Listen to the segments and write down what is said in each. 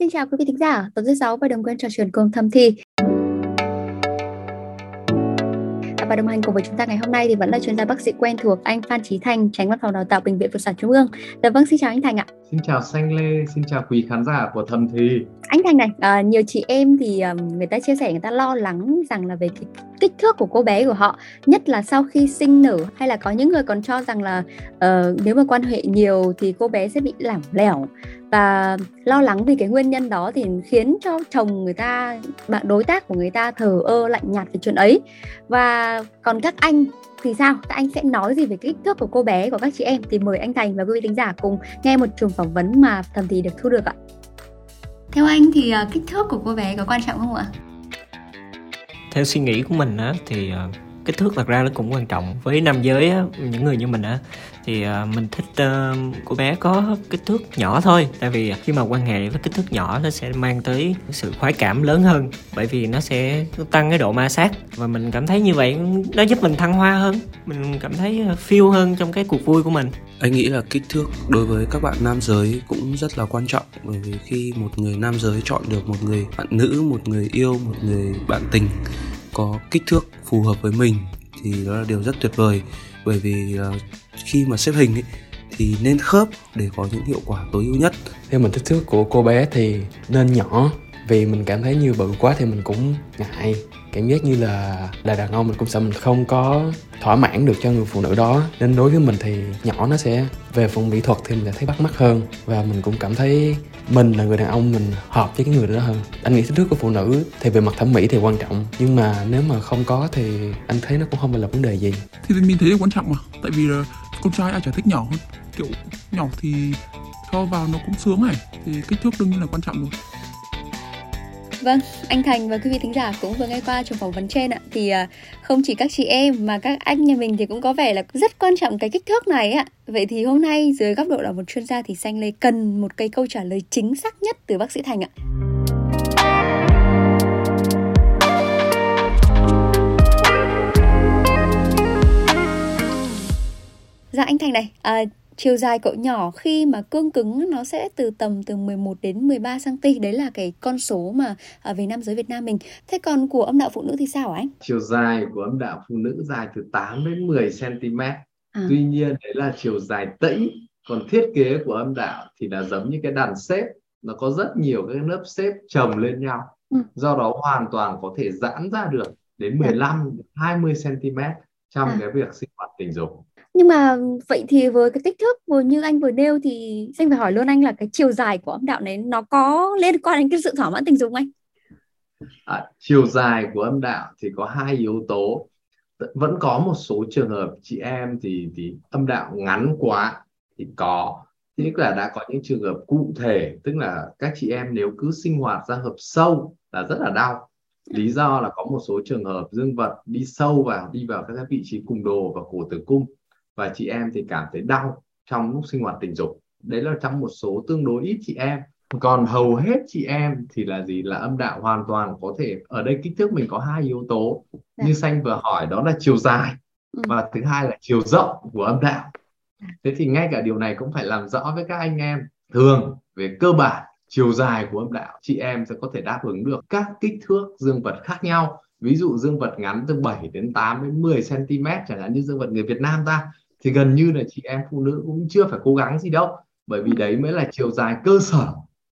Xin chào quý vị thính giả, tập thứ 6 và đồng quen trò chuyện cùng thầm thi. Và đồng hành cùng với chúng ta ngày hôm nay thì vẫn là chuyên gia bác sĩ quen thuộc anh Phan Trí Thành, tránh văn phòng đào tạo bệnh viện Phụ sản Trung ương. Dạ vâng, xin chào anh Thành ạ. Xin chào Xanh Lê, xin chào quý khán giả của Thầm Thì. Anh Thành này, à, nhiều chị em thì um, người ta chia sẻ người ta lo lắng rằng là về cái kích thước của cô bé của họ, nhất là sau khi sinh nở hay là có những người còn cho rằng là uh, nếu mà quan hệ nhiều thì cô bé sẽ bị lỏng lẻo và lo lắng vì cái nguyên nhân đó thì khiến cho chồng người ta bạn đối tác của người ta thờ ơ lạnh nhạt về chuyện ấy. Và còn các anh thì sao? Các anh sẽ nói gì về kích thước của cô bé của các chị em? Thì mời anh Thành và quý vị thính giả cùng nghe một trường phỏng vấn mà thầm thì được thu được ạ. Theo anh thì uh, kích thước của cô bé có quan trọng không ạ? Theo suy nghĩ của mình á thì uh, kích thước thật ra nó cũng quan trọng. Với nam giới á, những người như mình á thì à, mình thích uh, cô bé có kích thước nhỏ thôi. Tại vì khi mà quan hệ với kích thước nhỏ nó sẽ mang tới sự khoái cảm lớn hơn. Bởi vì nó sẽ tăng cái độ ma sát. Và mình cảm thấy như vậy nó giúp mình thăng hoa hơn. Mình cảm thấy à, phiêu hơn trong cái cuộc vui của mình. Anh nghĩ là kích thước đối với các bạn nam giới cũng rất là quan trọng. Bởi vì khi một người nam giới chọn được một người bạn nữ một người yêu một người bạn tình có kích thước phù hợp với mình thì đó là điều rất tuyệt vời. Bởi vì ờ, khi mà xếp hình ấy, thì nên khớp để có những hiệu quả tối ưu nhất. Theo mình kích thước của cô bé thì nên nhỏ vì mình cảm thấy như bự quá thì mình cũng ngại cảm giác như là là đàn ông mình cũng sợ mình không có thỏa mãn được cho người phụ nữ đó. Nên đối với mình thì nhỏ nó sẽ về phần mỹ thuật thì mình sẽ thấy bắt mắt hơn. Và mình cũng cảm thấy mình là người đàn ông mình hợp với cái người đó hơn. Anh nghĩ thích thước của phụ nữ thì về mặt thẩm mỹ thì quan trọng. Nhưng mà nếu mà không có thì anh thấy nó cũng không phải là vấn đề gì. Thì mình thấy quan trọng mà. Tại vì là con trai ai chả thích nhỏ hơn. Kiểu nhỏ thì cho vào nó cũng sướng này. Thì kích thước đương nhiên là quan trọng rồi. Vâng, anh Thành và quý vị thính giả cũng vừa nghe qua trong phỏng vấn trên ạ. Thì à, không chỉ các chị em mà các anh nhà mình thì cũng có vẻ là rất quan trọng cái kích thước này ạ. Vậy thì hôm nay dưới góc độ là một chuyên gia thì Xanh Lê cần một cái câu trả lời chính xác nhất từ bác sĩ Thành ạ. Dạ anh Thành này, à, chiều dài cậu nhỏ khi mà cương cứng nó sẽ từ tầm từ 11 đến 13 cm đấy là cái con số mà ở về nam giới Việt Nam mình thế còn của âm đạo phụ nữ thì sao anh chiều dài của âm đạo phụ nữ dài từ 8 đến 10 cm à. tuy nhiên đấy là chiều dài tẫy còn thiết kế của âm đạo thì là giống như cái đàn xếp nó có rất nhiều cái lớp xếp chồng lên nhau ừ. do đó hoàn toàn có thể giãn ra được đến 15 dạ. 20 cm trong à. cái việc sinh hoạt tình dục nhưng mà vậy thì với cái kích thước vừa như anh vừa nêu thì xin phải hỏi luôn anh là cái chiều dài của âm đạo này nó có liên quan đến cái sự thỏa mãn tình dục anh? À, chiều dài của âm đạo thì có hai yếu tố. Vẫn có một số trường hợp chị em thì thì âm đạo ngắn quá thì có. Tức là đã có những trường hợp cụ thể tức là các chị em nếu cứ sinh hoạt ra hợp sâu là rất là đau. Lý do là có một số trường hợp dương vật đi sâu vào đi vào các vị trí cùng đồ và cổ tử cung và chị em thì cảm thấy đau trong lúc sinh hoạt tình dục. Đấy là trong một số tương đối ít chị em. Còn hầu hết chị em thì là gì? Là âm đạo hoàn toàn có thể ở đây kích thước mình có hai yếu tố. Dạ. như xanh vừa hỏi đó là chiều dài ừ. và thứ hai là chiều rộng của âm đạo. Dạ. thế thì ngay cả điều này cũng phải làm rõ với các anh em. Thường về cơ bản chiều dài của âm đạo chị em sẽ có thể đáp ứng được các kích thước dương vật khác nhau. Ví dụ dương vật ngắn từ 7 đến 8 đến 10 cm chẳng hạn như dương vật người Việt Nam ta thì gần như là chị em phụ nữ cũng chưa phải cố gắng gì đâu. Bởi vì đấy mới là chiều dài cơ sở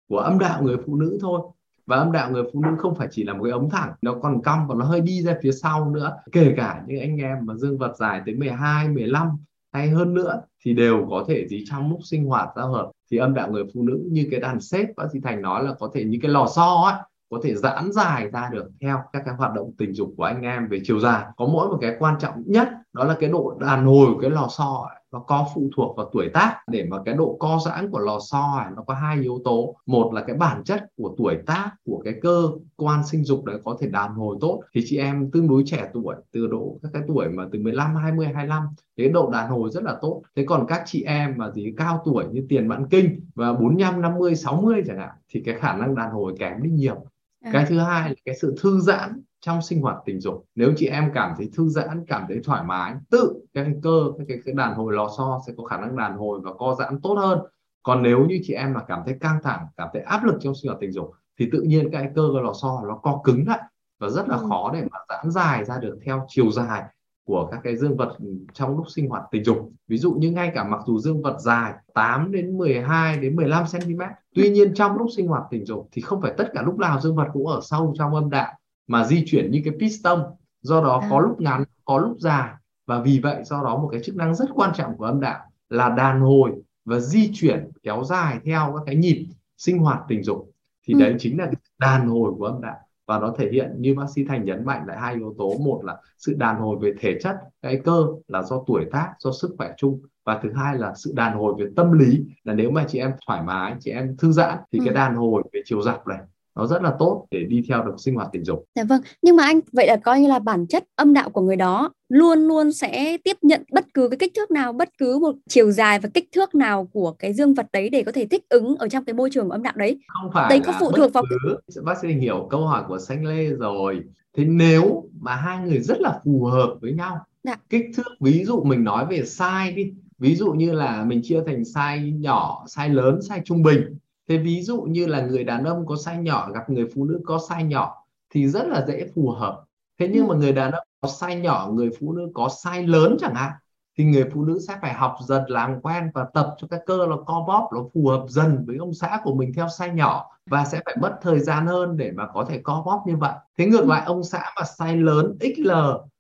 của âm đạo người phụ nữ thôi. Và âm đạo người phụ nữ không phải chỉ là một cái ống thẳng nó còn cong và nó hơi đi ra phía sau nữa. Kể cả những anh em mà dương vật dài tới 12, 15 hay hơn nữa thì đều có thể gì trong lúc sinh hoạt giao hợp. Thì âm đạo người phụ nữ như cái đàn xếp bác sĩ Thành nói là có thể như cái lò xo ấy có thể giãn dài ra được theo các cái hoạt động tình dục của anh em về chiều dài. Có mỗi một cái quan trọng nhất đó là cái độ đàn hồi của cái lò xo ấy, nó có phụ thuộc vào tuổi tác. Để mà cái độ co giãn của lò xo ấy, nó có hai yếu tố. Một là cái bản chất của tuổi tác của cái cơ quan sinh dục đấy có thể đàn hồi tốt. Thì chị em tương đối trẻ tuổi từ độ các cái tuổi mà từ 15 20 25 cái độ đàn hồi rất là tốt. Thế còn các chị em mà gì cao tuổi như tiền mãn kinh và 45 50 60 chẳng hạn thì cái khả năng đàn hồi kém đi nhiều. À. cái thứ hai là cái sự thư giãn trong sinh hoạt tình dục nếu chị em cảm thấy thư giãn cảm thấy thoải mái tự cái cơ cái, cái, cái đàn hồi lò xo sẽ có khả năng đàn hồi và co giãn tốt hơn còn nếu như chị em mà cảm thấy căng thẳng cảm thấy áp lực trong sinh hoạt tình dục thì tự nhiên cái cơ lò xo nó co cứng lại và rất là ừ. khó để mà giãn dài ra được theo chiều dài của các cái dương vật trong lúc sinh hoạt tình dục. Ví dụ như ngay cả mặc dù dương vật dài 8 đến 12 đến 15 cm, tuy nhiên trong lúc sinh hoạt tình dục thì không phải tất cả lúc nào dương vật cũng ở sâu trong âm đạo mà di chuyển như cái piston. Do đó có à. lúc ngắn, có lúc dài và vì vậy do đó một cái chức năng rất quan trọng của âm đạo là đàn hồi và di chuyển kéo dài theo các cái nhịp sinh hoạt tình dục thì ừ. đấy chính là đàn hồi của âm đạo và nó thể hiện như bác sĩ thành nhấn mạnh lại hai yếu tố một là sự đàn hồi về thể chất cái cơ là do tuổi tác do sức khỏe chung và thứ hai là sự đàn hồi về tâm lý là nếu mà chị em thoải mái chị em thư giãn thì ừ. cái đàn hồi về chiều dọc này nó rất là tốt để đi theo được sinh hoạt tình dục. Dạ vâng, nhưng mà anh vậy là coi như là bản chất âm đạo của người đó luôn luôn sẽ tiếp nhận bất cứ cái kích thước nào, bất cứ một chiều dài và kích thước nào của cái dương vật đấy để có thể thích ứng ở trong cái môi trường âm đạo đấy. Không phải đấy có phụ thuộc vào cứ, bác sĩ hiểu câu hỏi của Xanh Lê rồi. Thế nếu mà hai người rất là phù hợp với nhau, dạ. kích thước ví dụ mình nói về size đi, ví dụ như là mình chia thành size nhỏ, size lớn, size trung bình thế ví dụ như là người đàn ông có size nhỏ gặp người phụ nữ có size nhỏ thì rất là dễ phù hợp thế nhưng ừ. mà người đàn ông có size nhỏ người phụ nữ có size lớn chẳng hạn thì người phụ nữ sẽ phải học dần làm quen và tập cho các cơ nó co bóp nó phù hợp dần với ông xã của mình theo size nhỏ và sẽ phải mất thời gian hơn để mà có thể co bóp như vậy thế ngược ừ. lại ông xã mà size lớn XL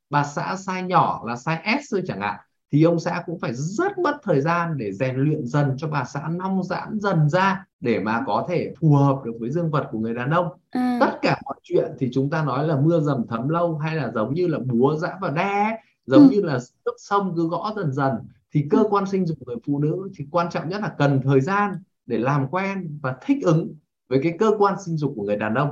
bà xã size nhỏ là size S thôi chẳng hạn thì ông xã cũng phải rất mất thời gian để rèn luyện dần cho bà xã nong giãn dần ra để mà có thể phù hợp được với dương vật của người đàn ông à. tất cả mọi chuyện thì chúng ta nói là mưa dầm thấm lâu hay là giống như là búa giã và đe giống ừ. như là nước sông cứ gõ dần dần thì cơ ừ. quan sinh dục người phụ nữ thì quan trọng nhất là cần thời gian để làm quen và thích ứng với cái cơ quan sinh dục của người đàn ông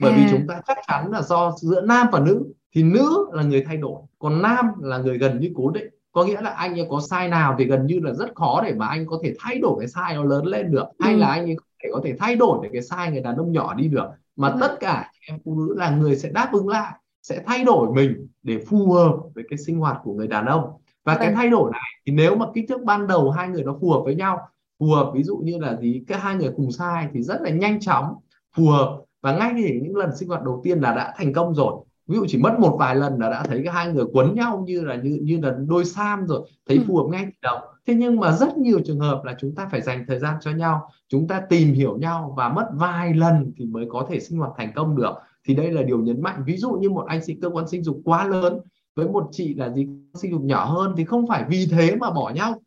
bởi à. vì chúng ta chắc chắn là do giữa nam và nữ thì nữ là người thay đổi còn nam là người gần như cố định có nghĩa là anh ấy có sai nào thì gần như là rất khó để mà anh có thể thay đổi cái sai nó lớn lên được hay ừ. là anh ấy có thể có thể thay đổi để cái sai người đàn ông nhỏ đi được mà ừ. tất cả em phụ nữ là người sẽ đáp ứng lại sẽ thay đổi mình để phù hợp với cái sinh hoạt của người đàn ông và ừ. cái thay đổi này thì nếu mà kích thước ban đầu hai người nó phù hợp với nhau phù hợp ví dụ như là gì cái hai người cùng sai thì rất là nhanh chóng phù hợp và ngay thì những lần sinh hoạt đầu tiên là đã thành công rồi ví dụ chỉ mất một vài lần là đã thấy cái hai người quấn nhau như là như như là đôi sam rồi thấy ừ. phù hợp ngay từ đầu. Thế nhưng mà rất nhiều trường hợp là chúng ta phải dành thời gian cho nhau chúng ta tìm hiểu nhau và mất vài lần thì mới có thể sinh hoạt thành công được. Thì đây là điều nhấn mạnh. Ví dụ như một anh sĩ cơ quan sinh dục quá lớn với một chị là gì sinh dục nhỏ hơn thì không phải vì thế mà bỏ nhau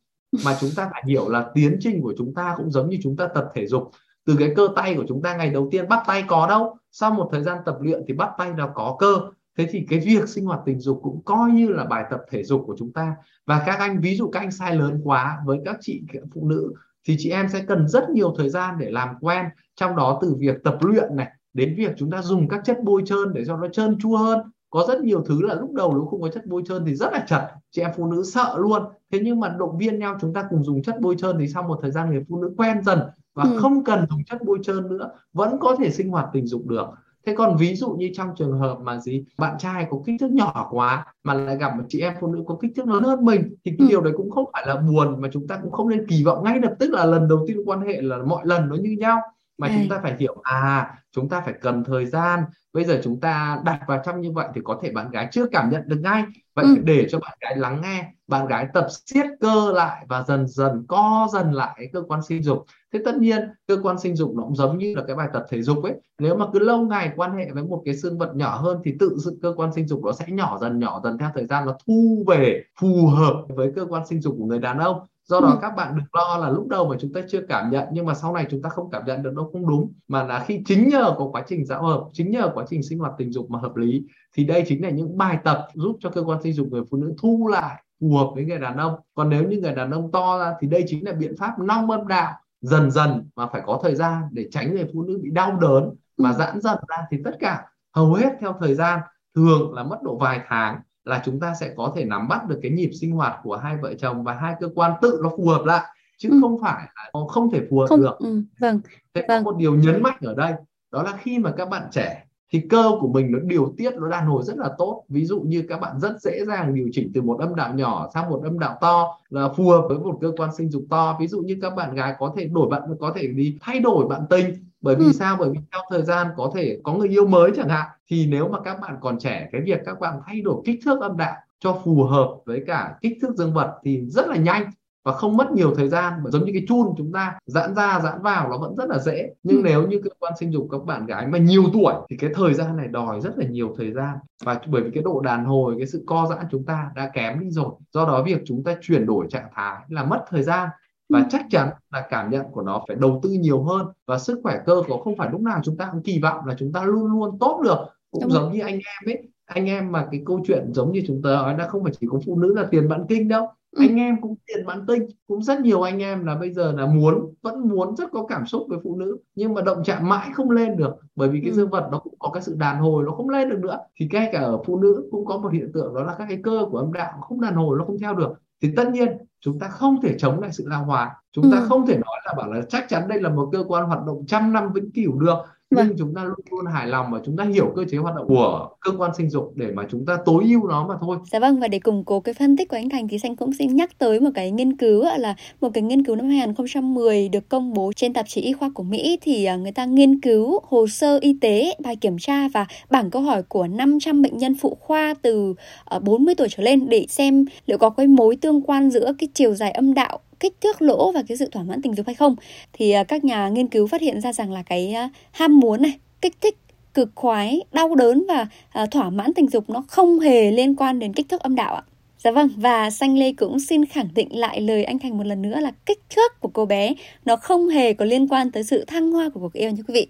mà chúng ta phải hiểu là tiến trình của chúng ta cũng giống như chúng ta tập thể dục từ cái cơ tay của chúng ta ngày đầu tiên bắt tay có đâu, sau một thời gian tập luyện thì bắt tay là có cơ. Thế thì cái việc sinh hoạt tình dục cũng coi như là bài tập thể dục của chúng ta. Và các anh, ví dụ các anh sai lớn quá, với các chị phụ nữ, thì chị em sẽ cần rất nhiều thời gian để làm quen. Trong đó từ việc tập luyện này, đến việc chúng ta dùng các chất bôi trơn để cho nó trơn chua hơn có rất nhiều thứ là lúc đầu nếu không có chất bôi trơn thì rất là chật chị em phụ nữ sợ luôn thế nhưng mà động viên nhau chúng ta cùng dùng chất bôi trơn thì sau một thời gian người phụ nữ quen dần và ừ. không cần dùng chất bôi trơn nữa vẫn có thể sinh hoạt tình dục được thế còn ví dụ như trong trường hợp mà gì bạn trai có kích thước nhỏ quá mà lại gặp một chị em phụ nữ có kích thước lớn hơn mình thì cái ừ. điều đấy cũng không phải là buồn mà chúng ta cũng không nên kỳ vọng ngay lập tức là lần đầu tiên quan hệ là mọi lần nó như nhau mà chúng ta phải hiểu à chúng ta phải cần thời gian. Bây giờ chúng ta đặt vào trong như vậy thì có thể bạn gái chưa cảm nhận được ngay. Vậy ừ. để cho bạn gái lắng nghe bạn gái tập siết cơ lại và dần dần co dần lại cơ quan sinh dục. Thế tất nhiên cơ quan sinh dục nó cũng giống như là cái bài tập thể dục ấy. Nếu mà cứ lâu ngày quan hệ với một cái xương vật nhỏ hơn thì tự sự cơ quan sinh dục nó sẽ nhỏ dần nhỏ dần theo thời gian nó thu về phù hợp với cơ quan sinh dục của người đàn ông do đó ừ. các bạn đừng lo là lúc đầu mà chúng ta chưa cảm nhận nhưng mà sau này chúng ta không cảm nhận được nó không đúng mà là khi chính nhờ có quá trình giao hợp chính nhờ quá trình sinh hoạt tình dục mà hợp lý thì đây chính là những bài tập giúp cho cơ quan sinh dục người phụ nữ thu lại phù hợp với người đàn ông còn nếu như người đàn ông to ra thì đây chính là biện pháp nong âm đạo dần dần mà phải có thời gian để tránh người phụ nữ bị đau đớn mà ừ. giãn dần ra thì tất cả hầu hết theo thời gian thường là mất độ vài tháng là chúng ta sẽ có thể nắm bắt được cái nhịp sinh hoạt của hai vợ chồng và hai cơ quan tự nó phù hợp lại chứ ừ. không phải là nó không thể phù hợp không, được. Ừ, vâng. Thế vâng. có một điều nhấn mạnh ở đây đó là khi mà các bạn trẻ thì cơ của mình nó điều tiết nó đàn hồi rất là tốt ví dụ như các bạn rất dễ dàng điều chỉnh từ một âm đạo nhỏ sang một âm đạo to là phù hợp với một cơ quan sinh dục to ví dụ như các bạn gái có thể đổi bạn có thể đi thay đổi bạn tình bởi vì ừ. sao? Bởi vì theo thời gian có thể có người yêu mới chẳng hạn thì nếu mà các bạn còn trẻ cái việc các bạn thay đổi kích thước âm đạo cho phù hợp với cả kích thước dương vật thì rất là nhanh và không mất nhiều thời gian. Giống như cái chun chúng ta giãn ra giãn vào nó vẫn rất là dễ. Nhưng ừ. nếu như cơ quan sinh dục các bạn gái mà nhiều tuổi thì cái thời gian này đòi rất là nhiều thời gian. Và bởi vì cái độ đàn hồi cái sự co giãn chúng ta đã kém đi rồi. Do đó việc chúng ta chuyển đổi trạng thái là mất thời gian và ừ. chắc chắn là cảm nhận của nó phải đầu tư nhiều hơn và sức khỏe cơ có không phải lúc nào chúng ta cũng kỳ vọng là chúng ta luôn luôn tốt được cũng Đúng giống rồi. như anh em ấy anh em mà cái câu chuyện giống như chúng ta nói là không phải chỉ có phụ nữ là tiền bạn kinh đâu ừ. anh em cũng tiền bạn tinh cũng rất nhiều anh em là bây giờ là muốn vẫn muốn rất có cảm xúc với phụ nữ nhưng mà động chạm mãi không lên được bởi vì cái ừ. dương vật nó cũng có cái sự đàn hồi nó không lên được nữa thì ngay cả ở phụ nữ cũng có một hiện tượng đó là các cái cơ của âm đạo không đàn hồi nó không theo được thì tất nhiên chúng ta không thể chống lại sự lao hóa chúng ừ. ta không thể nói là bảo là chắc chắn đây là một cơ quan hoạt động trăm năm vĩnh cửu được vâng. nhưng chúng ta luôn luôn hài lòng và chúng ta hiểu cơ chế hoạt động của cơ quan sinh dục để mà chúng ta tối ưu nó mà thôi. Dạ vâng và để củng cố cái phân tích của anh Thành thì Xanh cũng xin nhắc tới một cái nghiên cứu là một cái nghiên cứu năm 2010 được công bố trên tạp chí y khoa của Mỹ thì à, người ta nghiên cứu hồ sơ y tế, bài kiểm tra và bảng câu hỏi của 500 bệnh nhân phụ khoa từ 40 à, tuổi trở lên để xem liệu có cái mối tương quan giữa cái chiều dài âm đạo kích thước lỗ và cái sự thỏa mãn tình dục hay không thì à, các nhà nghiên cứu phát hiện ra rằng là cái à, ham muốn này kích thích cực khoái đau đớn và à, thỏa mãn tình dục nó không hề liên quan đến kích thước âm đạo ạ Dạ vâng, và Xanh Lê cũng xin khẳng định lại lời anh Thành một lần nữa là kích thước của cô bé nó không hề có liên quan tới sự thăng hoa của cuộc yêu nha quý vị.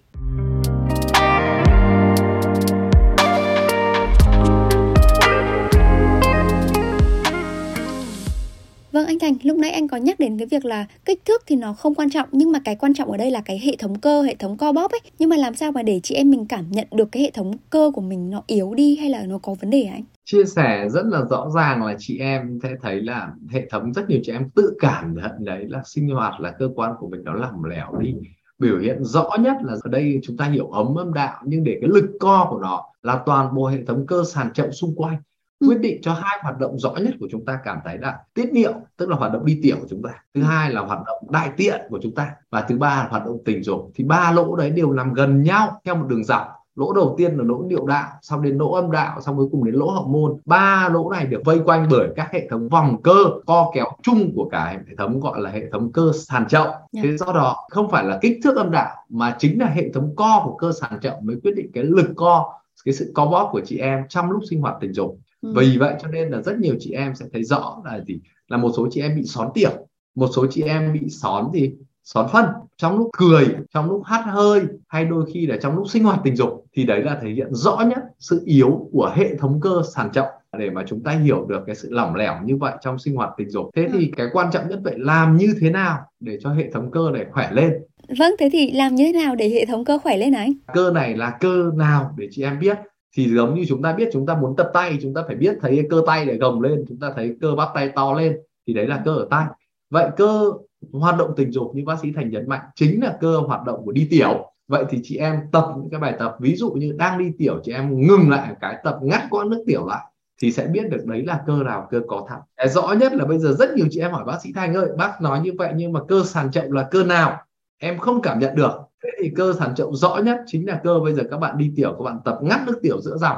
Vâng anh Thành, lúc nãy anh có nhắc đến cái việc là kích thước thì nó không quan trọng nhưng mà cái quan trọng ở đây là cái hệ thống cơ, hệ thống co bóp ấy. Nhưng mà làm sao mà để chị em mình cảm nhận được cái hệ thống cơ của mình nó yếu đi hay là nó có vấn đề anh? Chia sẻ rất là rõ ràng là chị em sẽ thấy là hệ thống rất nhiều chị em tự cảm nhận đấy là sinh hoạt là cơ quan của mình nó lỏng lẻo đi biểu hiện rõ nhất là ở đây chúng ta hiểu ấm âm đạo nhưng để cái lực co của nó là toàn bộ hệ thống cơ sàn chậu xung quanh quyết ừ. định cho hai hoạt động rõ nhất của chúng ta cảm thấy là tiết niệu tức là hoạt động đi tiểu của chúng ta. Thứ hai là hoạt động đại tiện của chúng ta. Và thứ ba là hoạt động tình dục. Thì ba lỗ đấy đều nằm gần nhau theo một đường dọc. Lỗ đầu tiên là lỗ niệu đạo xong đến lỗ âm đạo xong cuối cùng đến lỗ hậu môn. Ba lỗ này được vây quanh bởi các hệ thống vòng cơ co kéo chung của cả hệ thống gọi là hệ thống cơ sàn chậu. Yeah. Dạ. thế do đó không phải là kích thước âm đạo mà chính là hệ thống co của cơ sàn chậu mới quyết định cái lực co cái sự co bóp của chị em trong lúc sinh hoạt tình dục Ừ. vì vậy cho nên là rất nhiều chị em sẽ thấy rõ là gì? Là một số chị em bị xón tiểu một số chị em bị xón gì? Xón phân. Trong lúc cười trong lúc hắt hơi hay đôi khi là trong lúc sinh hoạt tình dục thì đấy là thể hiện rõ nhất sự yếu của hệ thống cơ sàn trọng để mà chúng ta hiểu được cái sự lỏng lẻo như vậy trong sinh hoạt tình dục. Thế thì ừ. cái quan trọng nhất vậy làm như thế nào để cho hệ thống cơ này khỏe lên? Vâng thế thì làm như thế nào để hệ thống cơ khỏe lên anh? Cơ này là cơ nào để chị em biết thì giống như chúng ta biết, chúng ta muốn tập tay, chúng ta phải biết thấy cơ tay để gồng lên, chúng ta thấy cơ bắp tay to lên, thì đấy là cơ ở tay vậy cơ hoạt động tình dục như bác sĩ thành nhấn mạnh chính là cơ hoạt động của đi tiểu. Vậy thì chị em tập những cái bài tập, ví dụ như đang đi tiểu, chị em ngừng lại cái tập ngắt quãng nước tiểu lại, thì sẽ biết được đấy là cơ nào, cơ có thận rõ nhất là bây giờ rất nhiều chị em hỏi bác sĩ thành ơi, bác nói như vậy nhưng mà cơ sàn chậu là cơ nào? Em không cảm nhận được thế thì cơ sản chậu rõ nhất chính là cơ bây giờ các bạn đi tiểu, các bạn tập ngắt nước tiểu giữa dòng.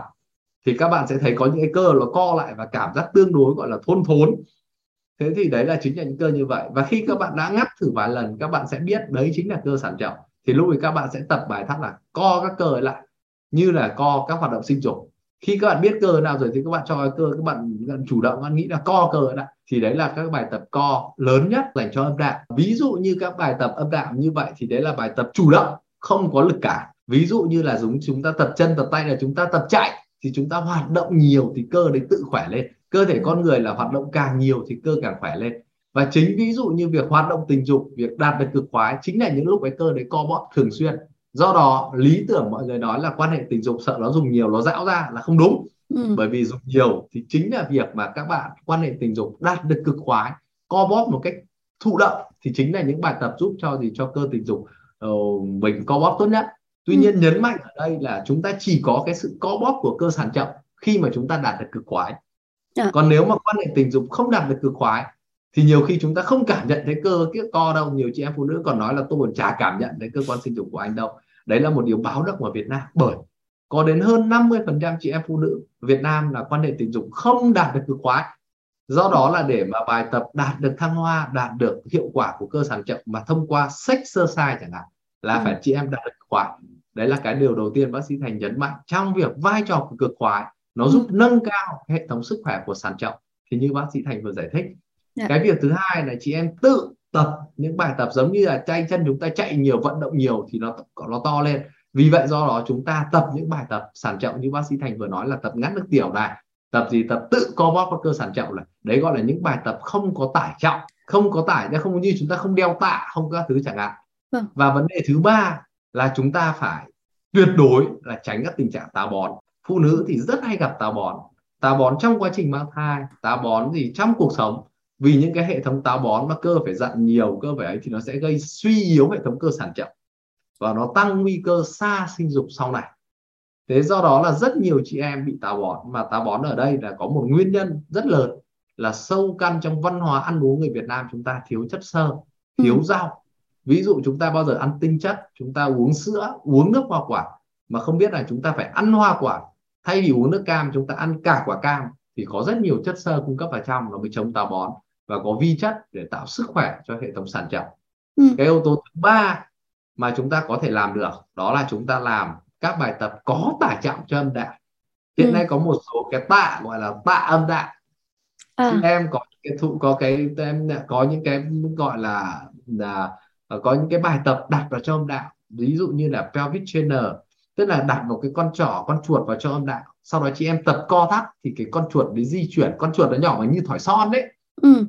Thì các bạn sẽ thấy có những cái cơ nó co lại và cảm giác tương đối gọi là thôn thốn. Thế thì đấy là chính là những cơ như vậy. Và khi các bạn đã ngắt thử vài lần, các bạn sẽ biết đấy chính là cơ sản chậu thì lúc ấy các bạn sẽ tập bài thắt là co các cơ lại, như là co các hoạt động sinh dục khi các bạn biết cơ nào rồi thì các bạn cho cái cơ các bạn, các bạn chủ động các bạn nghĩ là co cơ đã. Thì đấy là các bài tập co lớn nhất dành cho âm đạo ví dụ như các bài tập âm đạo như vậy thì đấy là bài tập chủ động không có lực cả ví dụ như là giống chúng ta tập chân tập tay là chúng ta tập chạy thì chúng ta hoạt động nhiều thì cơ đấy tự khỏe lên. Cơ thể con người là hoạt động càng nhiều thì cơ càng khỏe lên. Và chính ví dụ như việc hoạt động tình dục việc đạt được cực khoái chính là những lúc cái cơ đấy co bóp thường xuyên do đó lý tưởng mọi người nói là quan hệ tình dục sợ nó dùng nhiều nó dão ra là không đúng ừ. bởi vì dùng nhiều thì chính là việc mà các bạn quan hệ tình dục đạt được cực khoái co bóp một cách thụ động thì chính là những bài tập giúp cho gì cho cơ tình dục uh, mình co bóp tốt nhất tuy ừ. nhiên nhấn mạnh ở đây là chúng ta chỉ có cái sự co bóp của cơ sản trọng khi mà chúng ta đạt được cực khoái à. còn nếu mà quan hệ tình dục không đạt được cực khoái thì nhiều khi chúng ta không cảm nhận thấy cơ kia co đâu. Nhiều chị em phụ nữ còn nói là tôi còn chả cảm nhận thấy cơ quan sinh dục của anh đâu. Đấy là một điều báo động ở Việt Nam. Bởi có đến hơn 50% chị em phụ nữ Việt Nam là quan hệ tình dục không đạt được cực khoái. Do đó là để mà bài tập đạt được thăng hoa đạt được hiệu quả của cơ sản chậm mà thông qua sex exercise chẳng hạn là ừ. phải chị em đạt được cực khoái. Đấy là cái điều đầu tiên bác sĩ thành nhấn mạnh trong việc vai trò của cực khoái. Nó ừ. giúp nâng cao hệ thống sức khỏe của sản trọng thì như bác sĩ thành vừa giải thích dạ. cái việc thứ hai là chị em tự tập những bài tập giống như là tay chân chúng ta chạy nhiều vận động nhiều thì nó nó to lên. Vì vậy do đó chúng ta tập những bài tập sản trọng như bác sĩ thành vừa nói là tập ngắt nước tiểu này tập gì tập tự co bóp các cơ sản trọng này. Đấy gọi là những bài tập không có tải trọng không có tải nhưng không như chúng ta không đeo tạ không các thứ chẳng hạn. Vâng. và vấn đề thứ ba là chúng ta phải tuyệt đối là tránh các tình trạng táo bón. Phụ nữ thì rất hay gặp táo bón. Táo bón trong quá trình mang thai táo bón gì trong cuộc sống vì những cái hệ thống táo bón mà cơ phải dặn nhiều cơ phải ấy thì nó sẽ gây suy yếu hệ thống cơ sản trọng và nó tăng nguy cơ xa sinh dục sau này. Thế do đó là rất nhiều chị em bị táo bón. Mà táo bón ở đây là có một nguyên nhân rất lớn là sâu căn trong văn hóa ăn uống người Việt Nam chúng ta thiếu chất xơ thiếu ừ. rau. Ví dụ chúng ta bao giờ ăn tinh chất chúng ta uống sữa uống nước hoa quả mà không biết là chúng ta phải ăn hoa quả. Thay vì uống nước cam chúng ta ăn cả quả cam thì có rất nhiều chất xơ cung cấp vào trong nó mới chống táo bón và có vi chất để tạo sức khỏe cho hệ thống sản trậu ừ. cái yếu tố thứ ba mà chúng ta có thể làm được đó là chúng ta làm các bài tập có tải trọng cho âm đạo hiện ừ. nay có một số cái tạ gọi là tạ âm đạo à. em có cái thụ có cái em có những cái gọi là là có những cái bài tập đặt vào cho âm đạo ví dụ như là pelvic trainer tức là đặt một cái con trỏ con chuột vào cho âm đạo sau đó chị em tập co thắt thì cái con chuột đấy di chuyển con chuột nó nhỏ như thỏi son đấy ừ.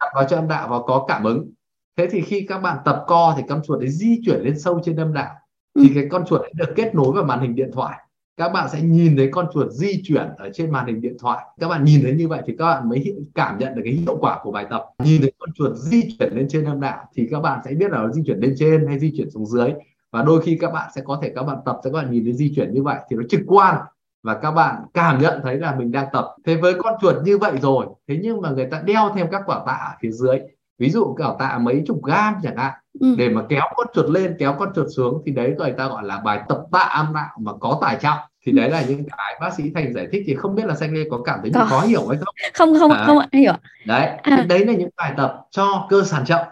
Đặt vào cho âm đạo và có cảm ứng. Thế thì khi các bạn tập co thì con chuột đấy di chuyển lên sâu trên âm đạo. Ừ. thì cái con chuột ấy được kết nối vào màn hình điện thoại. Các bạn sẽ nhìn thấy con chuột di chuyển ở trên màn hình điện thoại. Các bạn nhìn thấy như vậy thì các bạn mới cảm nhận được cái hiệu quả của bài tập. Nhìn thấy con chuột di chuyển lên trên âm đạo thì các bạn sẽ biết là nó di chuyển lên trên hay di chuyển xuống dưới. Và đôi khi các bạn sẽ có thể các bạn tập các bạn nhìn thấy di chuyển như vậy thì nó trực quan và các bạn cảm nhận thấy là mình đang tập. Thế với con chuột như vậy rồi thế nhưng mà người ta đeo thêm các quả tạ ở phía dưới. Ví dụ quả tạ mấy chục gam chẳng hạn. Ừ. để mà kéo con chuột lên kéo con chuột xuống thì đấy người ta gọi là bài tập tạ âm đạo mà có tải trọng. Thì đấy là những cái bác sĩ thành giải thích thì không biết là xanh lê có cảm thấy có. khó hiểu hay không. Không không à. không hiểu đấy à. đấy là những bài tập cho cơ sản trọng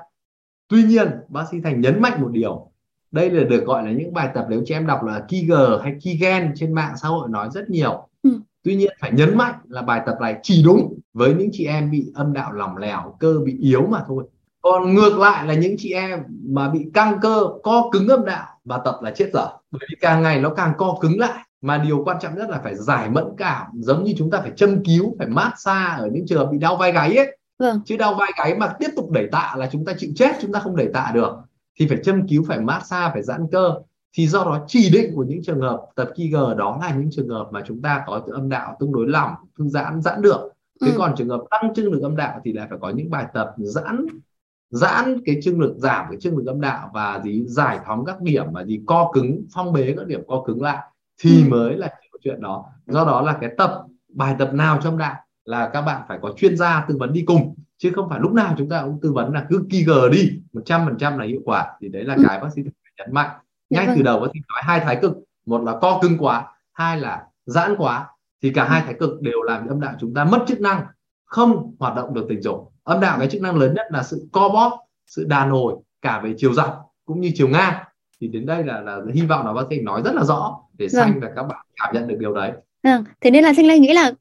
tuy nhiên bác sĩ thành nhấn mạnh một điều đây là được gọi là những bài tập nếu chị em đọc là Kiger hay Kigen trên mạng xã hội nói rất nhiều. Ừ. tuy nhiên phải nhấn mạnh là bài tập này chỉ đúng với những chị em bị âm đạo lỏng lẻo cơ bị yếu mà thôi. Còn ngược lại là những chị em mà bị căng cơ co cứng âm đạo và tập là chết dở. Bởi vì càng ngày nó càng co cứng lại. Mà điều quan trọng nhất là phải giải mẫn cảm giống như chúng ta phải châm cứu phải mát xa ở những trường bị đau vai gáy ấy. Vâng. chứ đau vai gáy mà tiếp tục đẩy tạ là chúng ta chịu chết chúng ta không đẩy tạ được thì phải châm cứu phải mát xa phải giãn cơ thì do đó chỉ định của những trường hợp tập KG đó là những trường hợp mà chúng ta có âm đạo tương đối lỏng thư giãn giãn được thế ừ. còn trường hợp tăng trưng lực âm đạo thì lại phải có những bài tập giãn giãn cái trưng lực giảm cái trưng lực âm đạo và gì giải phóng các điểm mà gì co cứng phong bế các điểm co cứng lại thì ừ. mới là chuyện đó do đó là cái tập bài tập nào trong đạo là các bạn phải có chuyên gia tư vấn đi cùng chứ không phải lúc nào chúng ta cũng tư vấn là cứ kỳ gờ đi 100% là hiệu quả thì đấy là ừ. cái bác sĩ nhấn mạnh dạ ngay vâng. từ đầu bác sĩ nói hai thái cực một là co cứng quá hai là giãn quá thì cả hai thái cực đều làm âm đạo chúng ta mất chức năng không hoạt động được tình dục âm đạo cái chức năng lớn nhất là sự co bóp sự đàn hồi cả về chiều dọc cũng như chiều ngang thì đến đây là là hy vọng là bác sĩ nói rất là rõ để xanh vâng. và các bạn cảm nhận được điều đấy vâng. thế nên là xanh lê nghĩ là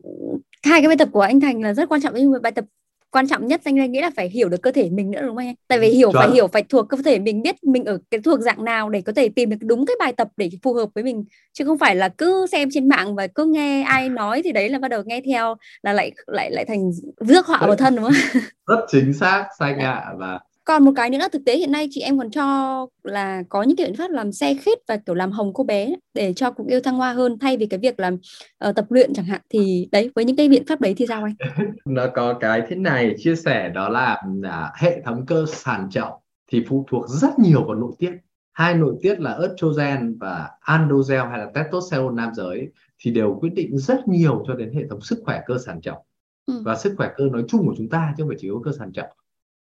hai cái bài tập của anh thành là rất quan trọng mà bài tập quan trọng nhất anh nghĩ là phải hiểu được cơ thể mình nữa đúng không anh? Tại vì hiểu Chuẩn. phải hiểu phải thuộc cơ thể mình biết mình ở cái thuộc dạng nào để có thể tìm được đúng cái bài tập để phù hợp với mình. Chứ không phải là cứ xem trên mạng và cứ nghe ai nói thì đấy là bắt đầu nghe theo là lại lại lại thành rước họa vào thân đúng không? Rất chính xác xanh ạ. À, và còn một cái nữa là thực tế hiện nay chị em còn cho là có những cái biện pháp làm xe khít và kiểu làm hồng cô bé để cho cuộc yêu thăng hoa hơn thay vì cái việc làm uh, tập luyện chẳng hạn thì đấy với những cái biện pháp đấy thì sao anh? nó có cái thế này chia sẻ đó là à, hệ thống cơ sản trọng thì phụ thuộc rất nhiều vào nội tiết hai nội tiết là estrogen và androgen hay là testosterone nam giới thì đều quyết định rất nhiều cho đến hệ thống sức khỏe cơ sản trọng ừ. và sức khỏe cơ nói chung của chúng ta chứ không phải chỉ có cơ sản trọng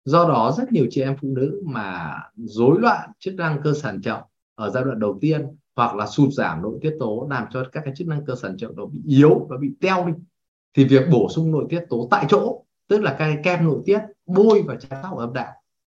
do đó, rất nhiều chị em phụ nữ mà rối loạn chức năng cơ sản trọng ở giai đoạn đầu tiên hoặc là sụt giảm nội tiết tố làm cho các cái chức năng cơ sản trọng đó bị yếu và bị teo đi, thì việc bổ sung nội tiết tố tại chỗ, tức là cái kem nội tiết bôi và chăm sóc âm đạo,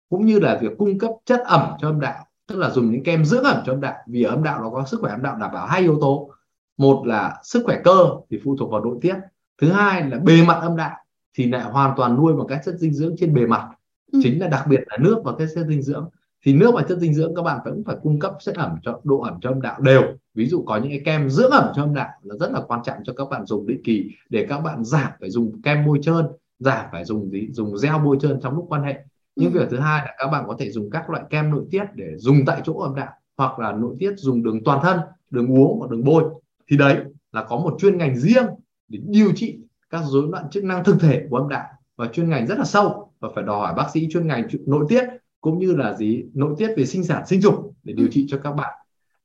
cũng như là việc cung cấp chất ẩm cho âm đạo, tức là dùng những kem dưỡng ẩm cho âm đạo, vì âm đạo nó có sức khỏe âm đạo đảm bảo hai yếu tố. Một là sức khỏe cơ thì phụ thuộc vào nội tiết, thứ hai là bề mặt âm đạo thì lại hoàn toàn nuôi bằng các chất dinh dưỡng trên bề mặt ừ. chính là đặc biệt là nước và các chất dinh dưỡng. Thì nước và chất dinh dưỡng các bạn vẫn phải cung cấp chất ẩm cho độ ẩm cho âm đạo đều. Ví dụ có những cái kem dưỡng ẩm cho âm đạo là rất là quan trọng cho các bạn dùng định kỳ để các bạn giảm phải dùng kem bôi trơn giảm phải dùng gì? Dùng gel bôi trơn trong lúc quan hệ. Nhưng ừ. việc thứ hai là các bạn có thể dùng các loại kem nội tiết để dùng tại chỗ âm đạo hoặc là nội tiết dùng đường toàn thân đường uống hoặc đường bôi. Thì đấy là có một chuyên ngành riêng để điều trị các rối loạn chức năng thực thể của âm đạo và chuyên ngành rất là sâu và phải đòi hỏi bác sĩ chuyên ngành nội tiết cũng như là gì nội tiết về sinh sản sinh dục để điều trị cho các bạn.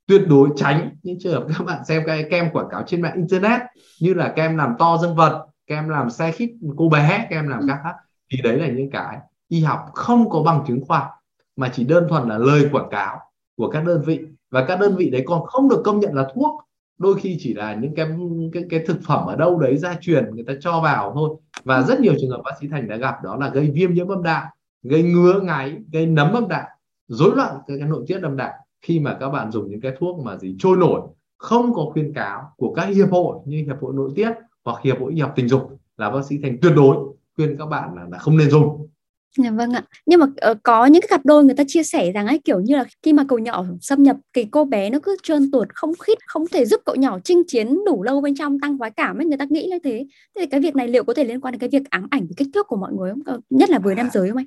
Tuyệt đối tránh những trường hợp các bạn xem cái kem quảng cáo trên mạng internet như là kem làm to dương vật kem làm xe khít cô bé kem làm các khác thì đấy là những cái y học không có bằng chứng khoa mà chỉ đơn thuần là lời quảng cáo của các đơn vị. Và các đơn vị đấy còn không được công nhận là thuốc đôi khi chỉ là những cái cái, cái thực phẩm ở đâu đấy gia truyền người ta cho vào thôi. Và rất nhiều trường hợp bác sĩ thành đã gặp đó là gây viêm nhiễm âm đạo gây ngứa ngáy gây nấm âm đạo rối loạn cái, cái nội tiết âm đạo khi mà các bạn dùng những cái thuốc mà gì trôi nổi không có khuyên cáo của các hiệp hội như hiệp hội nội tiết hoặc hiệp hội y học tình dục là bác sĩ thành tuyệt đối khuyên các bạn là, là không nên dùng Dạ vâng ạ. Nhưng mà uh, có những cái cặp đôi người ta chia sẻ rằng ấy kiểu như là khi mà cậu nhỏ xâm nhập cái cô bé nó cứ trơn tuột không khít không thể giúp cậu nhỏ chinh chiến đủ lâu bên trong tăng khoái cảm ấy người ta nghĩ như thế. Thế thì cái việc này liệu có thể liên quan đến cái việc ám ảnh về kích thước của mọi người không? Nhất là với nam giới không anh?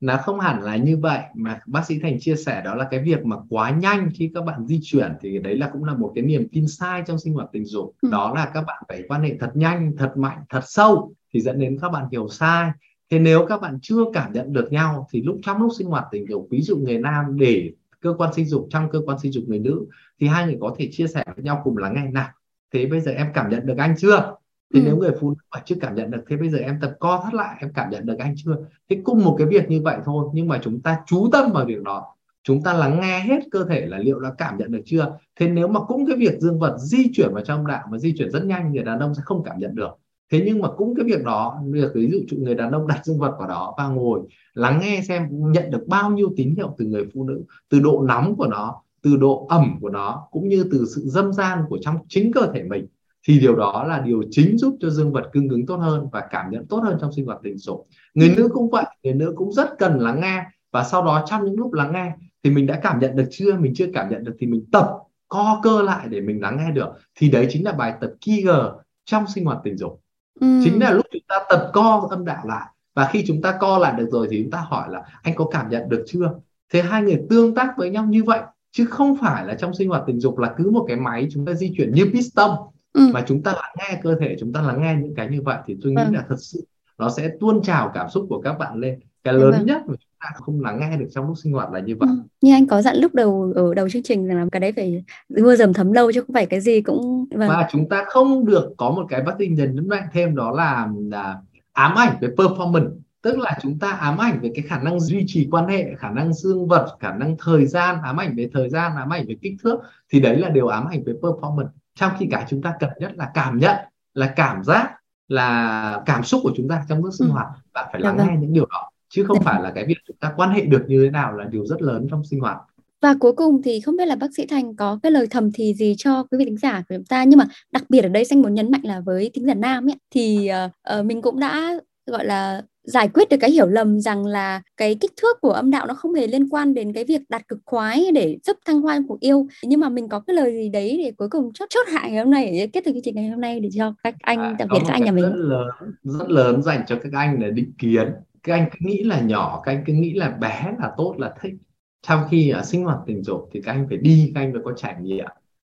Nó không hẳn là như vậy mà bác sĩ Thành chia sẻ đó là cái việc mà quá nhanh khi các bạn di chuyển thì đấy là cũng là một cái niềm tin sai trong sinh hoạt tình dục. Ừ. Đó là các bạn phải quan hệ thật nhanh, thật mạnh, thật sâu thì dẫn đến các bạn hiểu sai thế nếu các bạn chưa cảm nhận được nhau thì lúc trong lúc sinh hoạt tình dục ví dụ người nam để cơ quan sinh dục trong cơ quan sinh dục người nữ thì hai người có thể chia sẻ với nhau cùng lắng nghe. Nào thế bây giờ em cảm nhận được anh chưa? Thì ừ. nếu người phụ nữ mà chưa cảm nhận được thế bây giờ em tập co thắt lại em cảm nhận được anh chưa? Thế cùng một cái việc như vậy thôi nhưng mà chúng ta chú tâm vào việc đó. Chúng ta lắng nghe hết cơ thể là liệu đã cảm nhận được chưa? Thế nếu mà cũng cái việc dương vật di chuyển vào trong đạo mà di chuyển rất nhanh người đàn ông sẽ không cảm nhận được thế nhưng mà cũng cái việc đó việc ví dụ người đàn ông đặt dương vật vào đó và ngồi lắng nghe xem nhận được bao nhiêu tín hiệu từ người phụ nữ, từ độ nóng của nó, từ độ ẩm của nó, cũng như từ sự dâm gian của trong chính cơ thể mình, thì điều đó là điều chính giúp cho dương vật cương cứng tốt hơn và cảm nhận tốt hơn trong sinh hoạt tình dục. Người nữ cũng vậy, người nữ cũng rất cần lắng nghe và sau đó trong những lúc lắng nghe thì mình đã cảm nhận được chưa, mình chưa cảm nhận được thì mình tập, co cơ lại để mình lắng nghe được. Thì đấy chính là bài tập Kiger trong sinh hoạt tình dục ừ. chính là lúc chúng ta tập co âm đạo lại và khi chúng ta co lại được rồi thì chúng ta hỏi là anh có cảm nhận được chưa thế hai người tương tác với nhau như vậy chứ không phải là trong sinh hoạt tình dục là cứ một cái máy chúng ta di chuyển như piston ừ. mà chúng ta lắng nghe cơ thể chúng ta lắng nghe những cái như vậy thì tôi nghĩ ừ. là thật sự nó sẽ tuôn trào cảm xúc của các bạn lên cái lớn ừ. nhất mà chúng ta không lắng nghe được trong lúc sinh hoạt là như vậy ừ. như anh có dặn lúc đầu ở đầu chương trình rằng là cái đấy phải mưa dầm thấm lâu chứ không phải cái gì cũng vâng. và chúng ta không được có một cái bất tinh dần nhấn mạnh thêm đó là, là ám ảnh về performance tức là chúng ta ám ảnh về cái khả năng duy trì quan hệ khả năng dương vật khả năng thời gian ám ảnh về thời gian ám ảnh về kích thước thì đấy là điều ám ảnh về performance trong khi cái chúng ta cần nhất là cảm nhận là cảm giác là cảm xúc của chúng ta trong lúc sinh ừ. hoạt bạn phải lắng dạ vâng. nghe những điều đó chứ không phải là cái việc chúng ta quan hệ được như thế nào là điều rất lớn trong sinh hoạt. Và cuối cùng thì không biết là bác sĩ Thành có cái lời thầm thì gì cho quý vị thính giả của chúng ta. Nhưng mà đặc biệt ở đây anh muốn nhấn mạnh là với thính giả nam ấy thì uh, mình cũng đã gọi là giải quyết được cái hiểu lầm rằng là cái kích thước của âm đạo nó không hề liên quan đến cái việc đặt cực khoái để giúp thăng hoa cuộc yêu. Nhưng mà mình có cái lời gì đấy để cuối cùng chốt chốt hạ ngày hôm nay để kết thúc chương trình ngày hôm nay để cho các anh à, đặc biệt các anh nhà mình? rất lớn rất lớn dành cho các anh là định kiến các anh cứ nghĩ là nhỏ các anh cứ nghĩ là bé là tốt là thích. Trong khi ở sinh hoạt tình dục thì các anh phải đi các anh phải có trải nghiệm.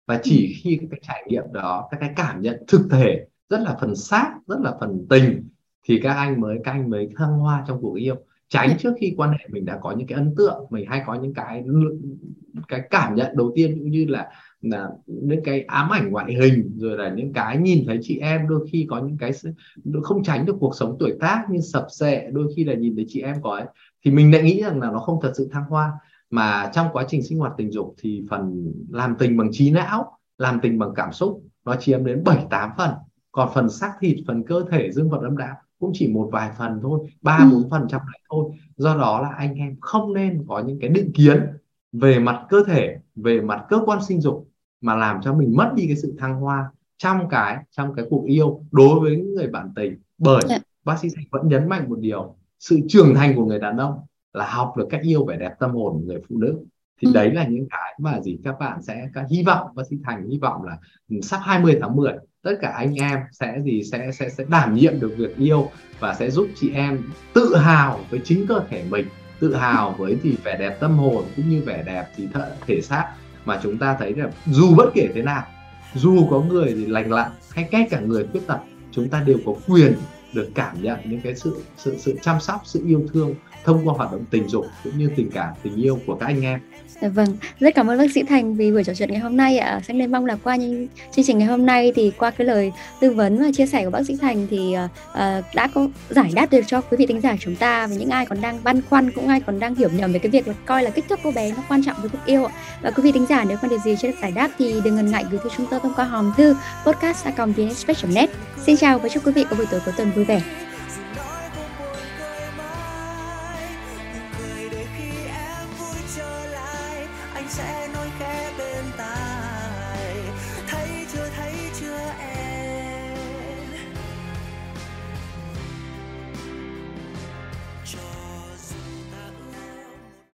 Và chỉ ừ. khi cái trải nghiệm đó các cái cảm nhận thực thể rất là phần xác rất là phần tình thì các anh mới các anh mới thăng hoa trong cuộc yêu. Tránh trước khi quan hệ mình đã có những cái ấn tượng mình hay có những cái cái cảm nhận đầu tiên cũng như là là những cái ám ảnh ngoại hình rồi là những cái nhìn thấy chị em đôi khi có những cái không tránh được cuộc sống tuổi tác như sập sệ đôi khi là nhìn thấy chị em có ấy. Thì mình lại nghĩ rằng là nó không thật sự thăng hoa. Mà trong quá trình sinh hoạt tình dục thì phần làm tình bằng trí não làm tình bằng cảm xúc nó chiếm đến 7 8 phần. Còn phần xác thịt phần cơ thể dương vật âm đạo cũng chỉ một vài phần thôi ba ừ. bốn phần trăm lại thôi. Do đó là anh em không nên có những cái định kiến về mặt cơ thể về mặt cơ quan sinh dục mà làm cho mình mất đi cái sự thăng hoa trong cái trong cái cuộc yêu đối với những người bạn tình bởi yeah. Dạ. bác sĩ thành vẫn nhấn mạnh một điều sự trưởng thành của người đàn ông là học được cách yêu vẻ đẹp tâm hồn của người phụ nữ thì ừ. đấy là những cái mà gì các bạn sẽ các hy vọng bác sĩ thành hy vọng là sắp 20 tháng 10 tất cả anh em sẽ gì sẽ sẽ sẽ đảm nhiệm được việc yêu và sẽ giúp chị em tự hào với chính cơ thể mình tự hào với thì vẻ đẹp tâm hồn cũng như vẻ đẹp thì th- thể xác mà chúng ta thấy là dù bất kể thế nào, dù có người thì lành lặn hay cách cả người khuyết tật, chúng ta đều có quyền được cảm nhận những cái sự sự sự chăm sóc, sự yêu thương thông qua hoạt động tình dục cũng như tình cảm tình yêu của các anh em Dạ vâng, rất cảm ơn bác sĩ Thành vì buổi trò chuyện ngày hôm nay ạ. À. Sang lên mong là qua những chương trình ngày hôm nay thì qua cái lời tư vấn và chia sẻ của bác sĩ Thành thì uh, đã có giải đáp được cho quý vị thính giả chúng ta và những ai còn đang băn khoăn cũng ai còn đang hiểu nhầm về cái việc là coi là kích thước cô bé nó quan trọng với cuộc yêu ạ. Và quý vị thính giả nếu có điều gì chưa được giải đáp thì đừng ngần ngại gửi thư chúng tôi thông qua hòm thư podcast net Xin chào và chúc quý vị có buổi tối cuối tuần vui vẻ.